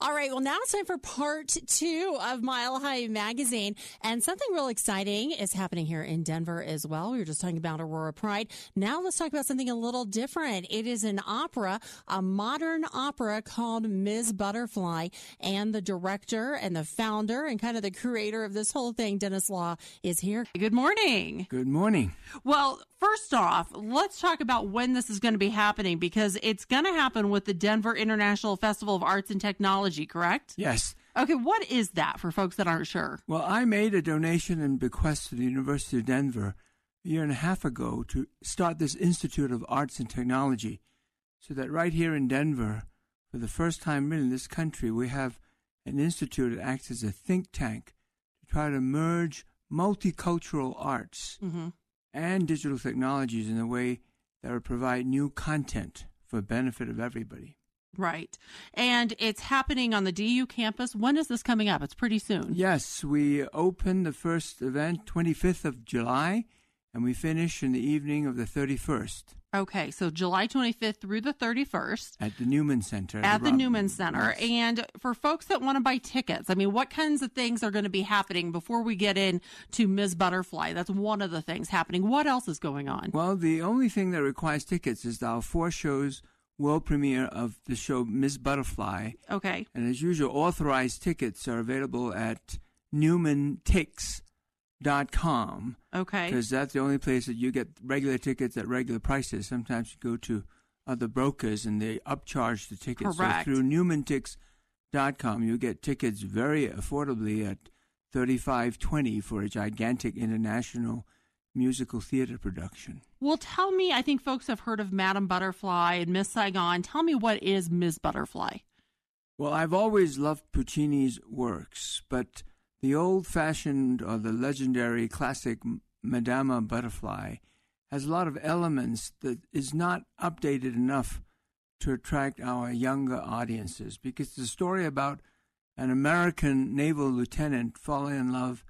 All right, well, now it's time for part two of Mile High Magazine. And something real exciting is happening here in Denver as well. We were just talking about Aurora Pride. Now let's talk about something a little different. It is an opera, a modern opera called Ms. Butterfly. And the director and the founder and kind of the creator of this whole thing, Dennis Law, is here. Good morning. Good morning. Well, first off, let's talk about when this is going to be happening because it's going to happen with the Denver International Festival of Arts and Technology, correct? Yes. Okay, what is that for folks that aren't sure? Well, I made a donation and bequest to the University of Denver a year and a half ago to start this Institute of Arts and Technology so that right here in Denver, for the first time really in this country, we have an institute that acts as a think tank to try to merge multicultural arts Mm-hmm. and digital technologies in a way that would provide new content for the benefit of everybody. Right. And it's happening on the DU campus. When is this coming up? It's pretty soon. Yes, we open the first event 25th of July and we finish in the evening of the 31st Okay, so July 25th through the 31st. at the Newman Center. At the Rob- Newman Center. Yes. And for folks that want to buy tickets, I mean, what kinds of things are going to be happening before we get in to Ms. Butterfly? That's one of the things happening. What else is going on? Well, the only thing that requires tickets is our four shows world premiere of the show Miss Butterfly. Okay. And as usual, authorized tickets are available at newmantix.com Okay. because that's the only place that you get regular tickets at regular prices. Sometimes you go to other brokers and they upcharge the tickets. Correct. So through newmantix.com, you get tickets very affordably at thirty-five twenty for a gigantic international musical theater production. Well, tell me, I think folks have heard of Madame Butterfly and Miss Saigon. Tell me what is Miss Butterfly? Well, I've always loved Puccini's works, but the old fashioned or the legendary classic Madama Butterfly has a lot of elements that is not updated enough to attract our younger audiences because it's a story about an American naval lieutenant falling in love,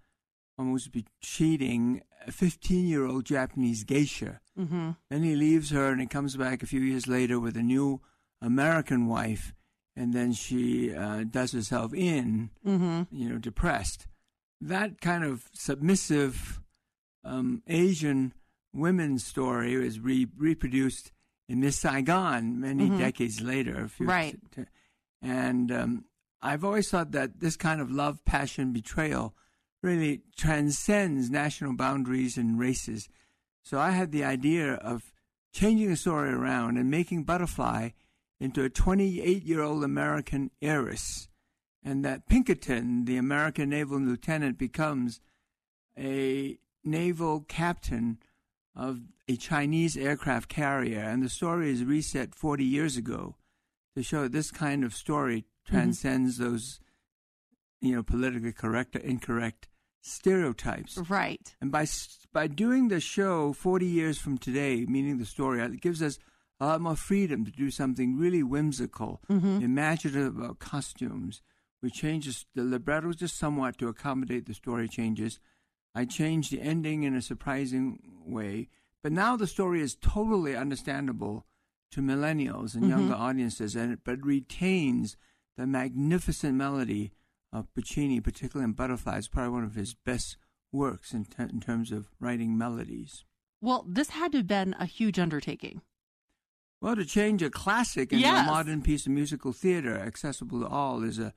almost be cheating, a 15 year old Japanese geisha. Mm-hmm. Then he leaves her and he comes back a few years later with a new American wife, and then she uh, does herself in, Mm-hmm. you know, depressed. That kind of submissive um, Asian women's story is re- reproduced in Miss Saigon many Mhm. decades later. a few- Right. And um, I've always thought that this kind of love, passion, betrayal really transcends national boundaries and races. So I had the idea of changing the story around and making Butterfly into a 28 year old American heiress. And that Pinkerton, the American naval lieutenant, becomes a naval captain of a Chinese aircraft carrier. And the story is reset 40 years ago to show that this kind of story mm-hmm. transcends those, you know, politically correct or incorrect stereotypes. Right. And by by doing the show 40 years from today, meaning the story, it gives us a lot more freedom to do something really whimsical, Mm-hmm. imaginative about costumes. We changed the libretto just somewhat to accommodate the story changes. I changed the ending in a surprising way, but now the story is totally understandable to millennials and younger audiences, and it, but retains the magnificent melody of Puccini, particularly in Butterflies, probably one of his best works in, ter- in terms of writing melodies. Well, this had to have been a huge undertaking. Well, to change a classic into Yes. a modern piece of musical theater accessible to all is a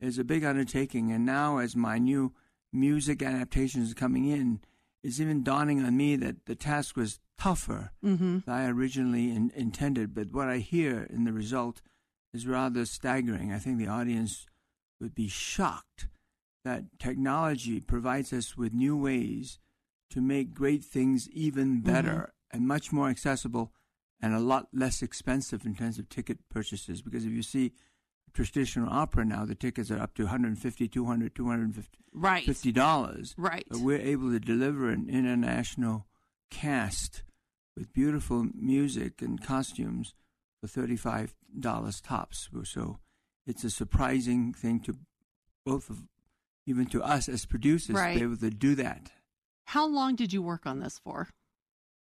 is a big undertaking. And now, as my new music adaptations are coming in, it's even dawning on me that the task was tougher Mm-hmm. than I originally in, intended. But what I hear in the result is rather staggering. I think the audience would be shocked that technology provides us with new ways to make great things even mm-hmm. better and much more accessible and a lot less expensive in terms of ticket purchases. Because if you see traditional opera now, the tickets are up to 150 200 250 Right. dollars. Right. But we're able to deliver an international cast with beautiful music and costumes for thirty-five dollars tops. Or so it's a surprising thing to both of, even to us as producers, Right. to be able to do that. How long did you work on this for?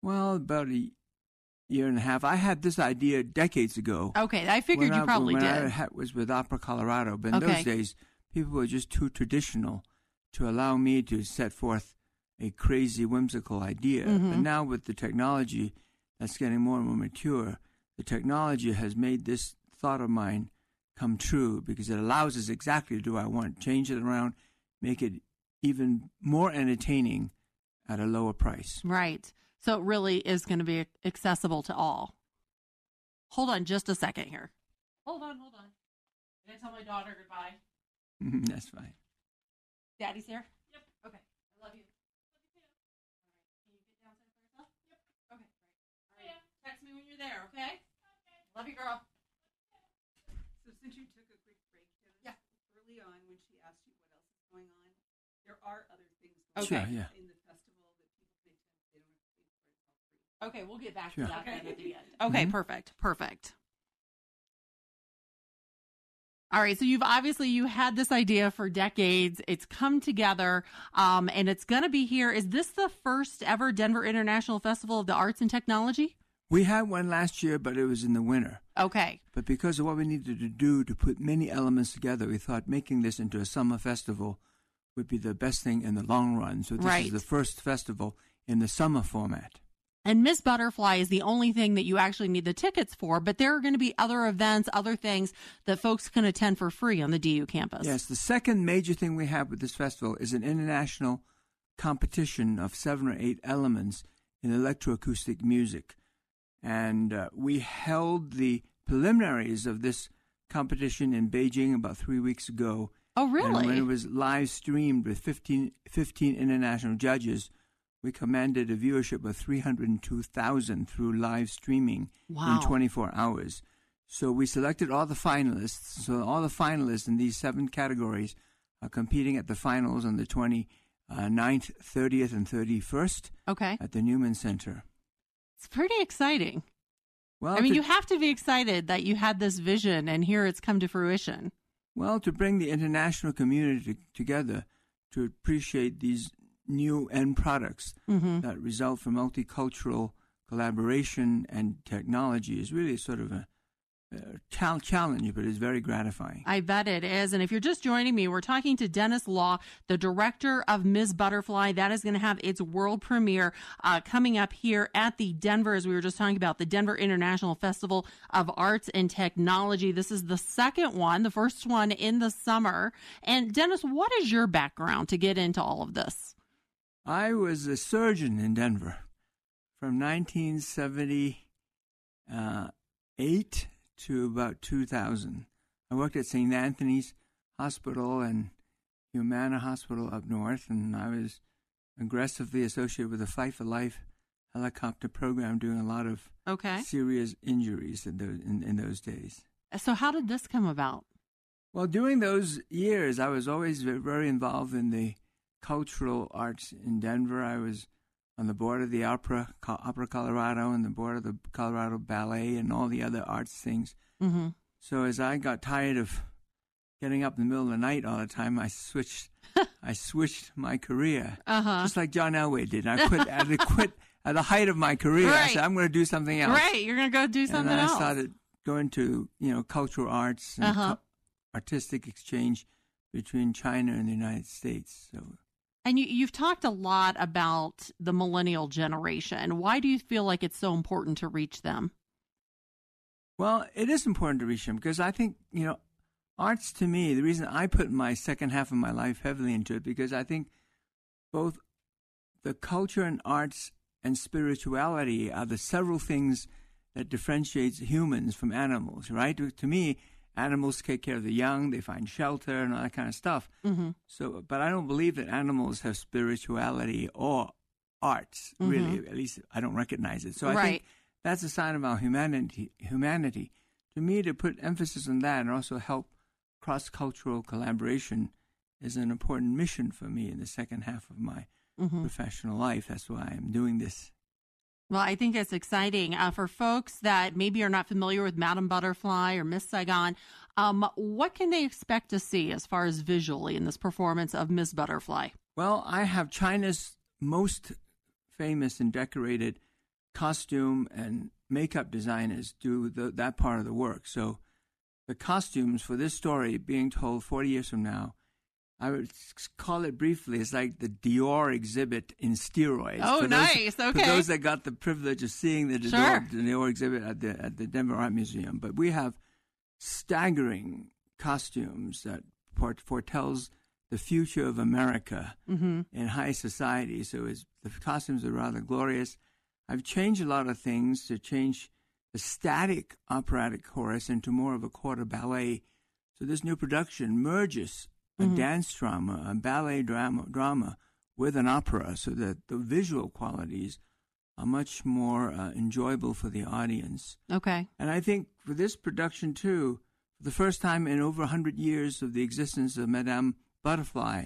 Well, about a year and a half. I had this idea decades ago. Okay, I figured you probably when did. I was with Opera Colorado, but in Okay. those days, people were just too traditional to allow me to set forth a crazy, whimsical idea. But Mhm. now, with the technology that's getting more and more mature, the technology has made this thought of mine come true because it allows us exactly to do what I want. Change it around, make it even more entertaining at a lower price. Right. So it really is going to be accessible to all. Hold on just a second here. Hold on, hold on. Can I tell my daughter goodbye? that's fine. Daddy's here? Yep. Okay. I love you. Love you too. All right. Can you get downstairs by yourself? Yep. Okay, great. All right. Text me when you're there, okay? Okay. Love you, girl. So since you took a quick break, Dennis, Yeah. early on when she asked you what else is going on, there are other things Okay. going Sure, on yeah. in the festival that people may tend they don't have to pay for it free. Okay, we'll get back Sure. to that Okay. at the end. Okay, Mhm. perfect. Perfect. All right, so you've obviously you had this idea for decades. It's come together, um, and it's going to be here. Is this the first ever Denver International Festival of the Arts and Technology? We had one last year, but it was in the winter. Okay, But because of what we needed to do to put many elements together, we thought making this into a summer festival would be the best thing in the long run. So this Right. is the first festival in the summer format. and Miss Butterfly is the only thing that you actually need the tickets for, but there are going to be other events, other things that folks can attend for free on the DU campus. Yes, the second major thing we have with this festival is an international competition of seven or eight elements in electroacoustic music. And uh, we held the preliminaries of this competition in Beijing about three weeks ago. Oh, And when it was live streamed with 15, 15 international judges, we commanded a viewership of 302,000 through live streaming Wow. in 24 hours. So we selected all the finalists. So all the finalists in these seven categories are competing at the finals on the 29th, 30th, and 31st Okay. at the Newman Center. It's pretty exciting. Well, I mean, to, you have to be excited that you had this vision and here it's come to fruition. well, to bring the international community to, together to appreciate these new end products hmm that result from multicultural collaboration and technology is really sort of a, challenge, but it's very gratifying. I bet it is. And if you're just joining me, we're talking to Dennis Law, the director of Ms. Butterfly. That is going to have its world premiere uh, coming up here at the Denver, as we were just talking about, the Denver International Festival of Arts and Technology. This is the second one, the first one in the summer. And Dennis, what is your background to get into all of this? I was a surgeon in Denver from 1978 to about 2000. I worked at St. Anthony's Hospital and Humana Hospital up north, and I was aggressively associated with the Flight for Life helicopter program, doing a lot of Okay. serious injuries in those, in, in those days. So, how did this come about? Well, during those years, I was always very involved in the cultural arts in Denver. I was on the board of the Opera, Opera Colorado, and the board of the Colorado Ballet, and all the other arts things. Mm-hmm. So as I got tired of getting up in the middle of the night all the time, I switched. I switched my career, Uh huh. just like John Elway did. I quit. I quit at the height of my career. I said, "I'm going to do something else." Right. You're going to go do something else. and then I started going to you know cultural arts and Uh-huh. cu- artistic exchange between China and the United States. So And you, you've talked a lot about the millennial generation. Why do you feel like it's so important to reach them? well, it is important to reach them because I think you know arts to me. The reason I put my second half of my life heavily into it because I think both the culture and arts and spirituality are the several things that differentiates humans from animals. Right? To, to me, animals take care of the young, they find shelter and all that kind of stuff. Mm-hmm. So, but I don't believe that animals have spirituality or arts. Really, at least I don't recognize it. So I Right. think that's a sign of our humanity. Humanity. To me, to put emphasis on that and also help cross-cultural collaboration is an important mission for me in the second half of my Mm-hmm. professional life. That's why I'm doing this. Well, I think it's exciting uh, for folks that maybe are not familiar with Madame Butterfly or Miss Saigon. Um, what can they expect to see as far as visually in this performance of Miss Butterfly? Well, I have China's most famous and decorated costume and makeup designers do the, that part of the work. So the costumes for this story being told 40 years from now, I would call it briefly, it's like the Dior exhibit in steroids. Oh, for nice. Those, okay. For those that got the privilege of seeing the Dior, sure. the Dior exhibit at the, at the Denver Art Museum. But we have staggering costumes that foretells the future of America mm-hmm. in high society. So the costumes are rather glorious. I've changed a lot of things to change the static operatic chorus into more of a corps de ballet. So this new production merges Mm-hmm. a dance drama, a ballet drama, drama with an opera, so that the visual qualities are much more uh, enjoyable for the audience. Okay. And I think for this production too, for the first time in over a 100 years of the existence of Madame Butterfly,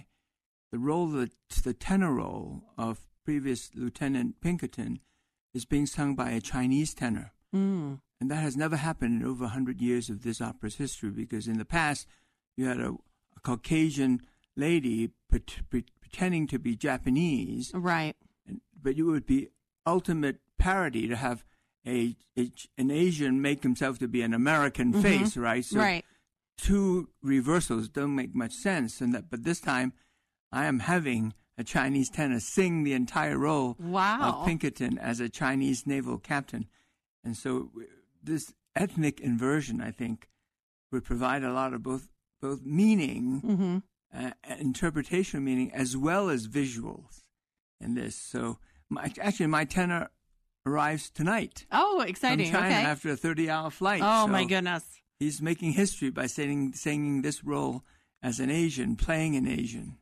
the role, the, the tenor role of previous Lieutenant Pinkerton is being sung by a Chinese tenor. Mm. And that has never happened in over a 100 years of this opera's history because in the past, you had a Caucasian lady pret- pre- pretending to be Japanese. Right. But it would be ultimate parody to have a, a an Asian make himself to be an American Mhm. face, right? So right. two reversals don't make much sense. And that, but this time, I am having a Chinese tenor sing the entire role Wow. of Pinkerton as a Chinese naval captain. And so this ethnic inversion, I think, would provide a lot of both both meaning, Mm-hmm. uh, interpretation meaning, as well as visuals in this. So my, actually, my tenor arrives tonight Oh, exciting. from China okay. after a 30-hour flight. oh, So my goodness. He's making history by singing, singing this role as an Asian, playing an Asian.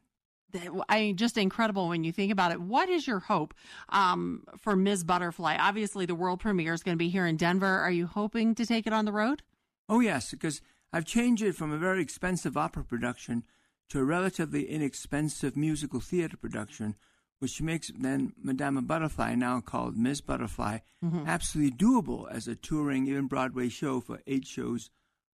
That- I just incredible when you think about it. What is your hope um, for Ms. Butterfly? Obviously, the world premiere is going to be here in Denver. Are you hoping to take it on the road? Oh, yes, because I've changed it from a very expensive opera production to a relatively inexpensive musical theater production, which makes then Madame Butterfly, now called Miss Butterfly, Mm-hmm. absolutely doable as a touring, even Broadway show for eight shows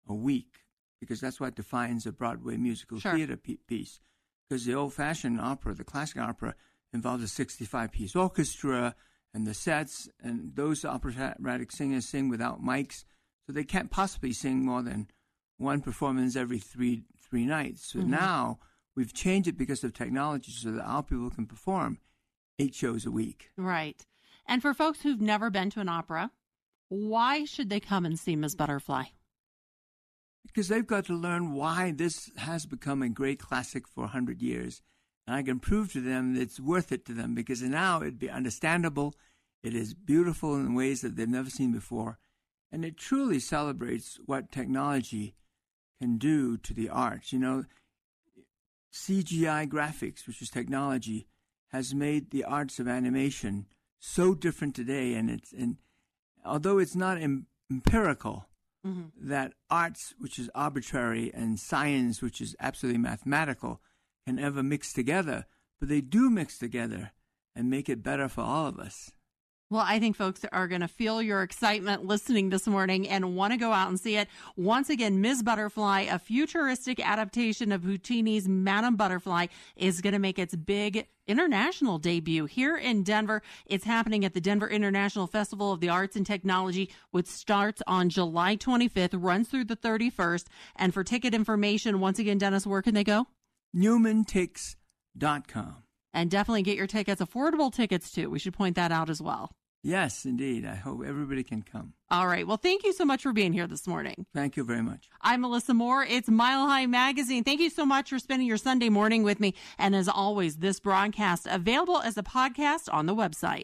a week, because that's what defines a Broadway musical Sure. theater pe- piece. Because the old fashioned opera, the classic opera, involves a 65 piece orchestra and the sets, and those operatic singers sing without mics, so they can't possibly sing more than one performance every three three nights. So Mhm. now we've changed it because of technology, so that our people can perform eight shows a week. Right. And for folks who've never been to an opera, why should they come and see Ms. Butterfly? because they've got to learn why this has become a great classic for 100 years. And I can prove to them that it's worth it to them because now it'd be understandable. It is beautiful in ways that they've never seen before. And it truly celebrates what technology can do to the arts. You know, CGI graphics, which is technology, has made the arts of animation so different today. And it's, and although it's not em- empirical, Mm-hmm. that arts, which is arbitrary, and science, which is absolutely mathematical, can ever mix together. But they do mix together and make it better for all of us. Well, I think folks are going to feel your excitement listening this morning and want to go out and see it. Once again, Ms. Butterfly, a futuristic adaptation of Puccini's Madame Butterfly, is going to make its big international debut here in Denver. It's happening at the Denver International Festival of the Arts and Technology, which starts on July 25th, runs through the 31st. And for ticket information, once again, Dennis, where can they go? NewmanTix.com. And definitely get your tickets, affordable tickets too. We should point that out as well. Yes, indeed. I hope everybody can come. All right. Well, thank you so much for being here this morning. Thank you very much. I'm Melissa Moore. It's Mile High Magazine. Thank you so much for spending your Sunday morning with me. And as always, this broadcast available as a podcast on the website.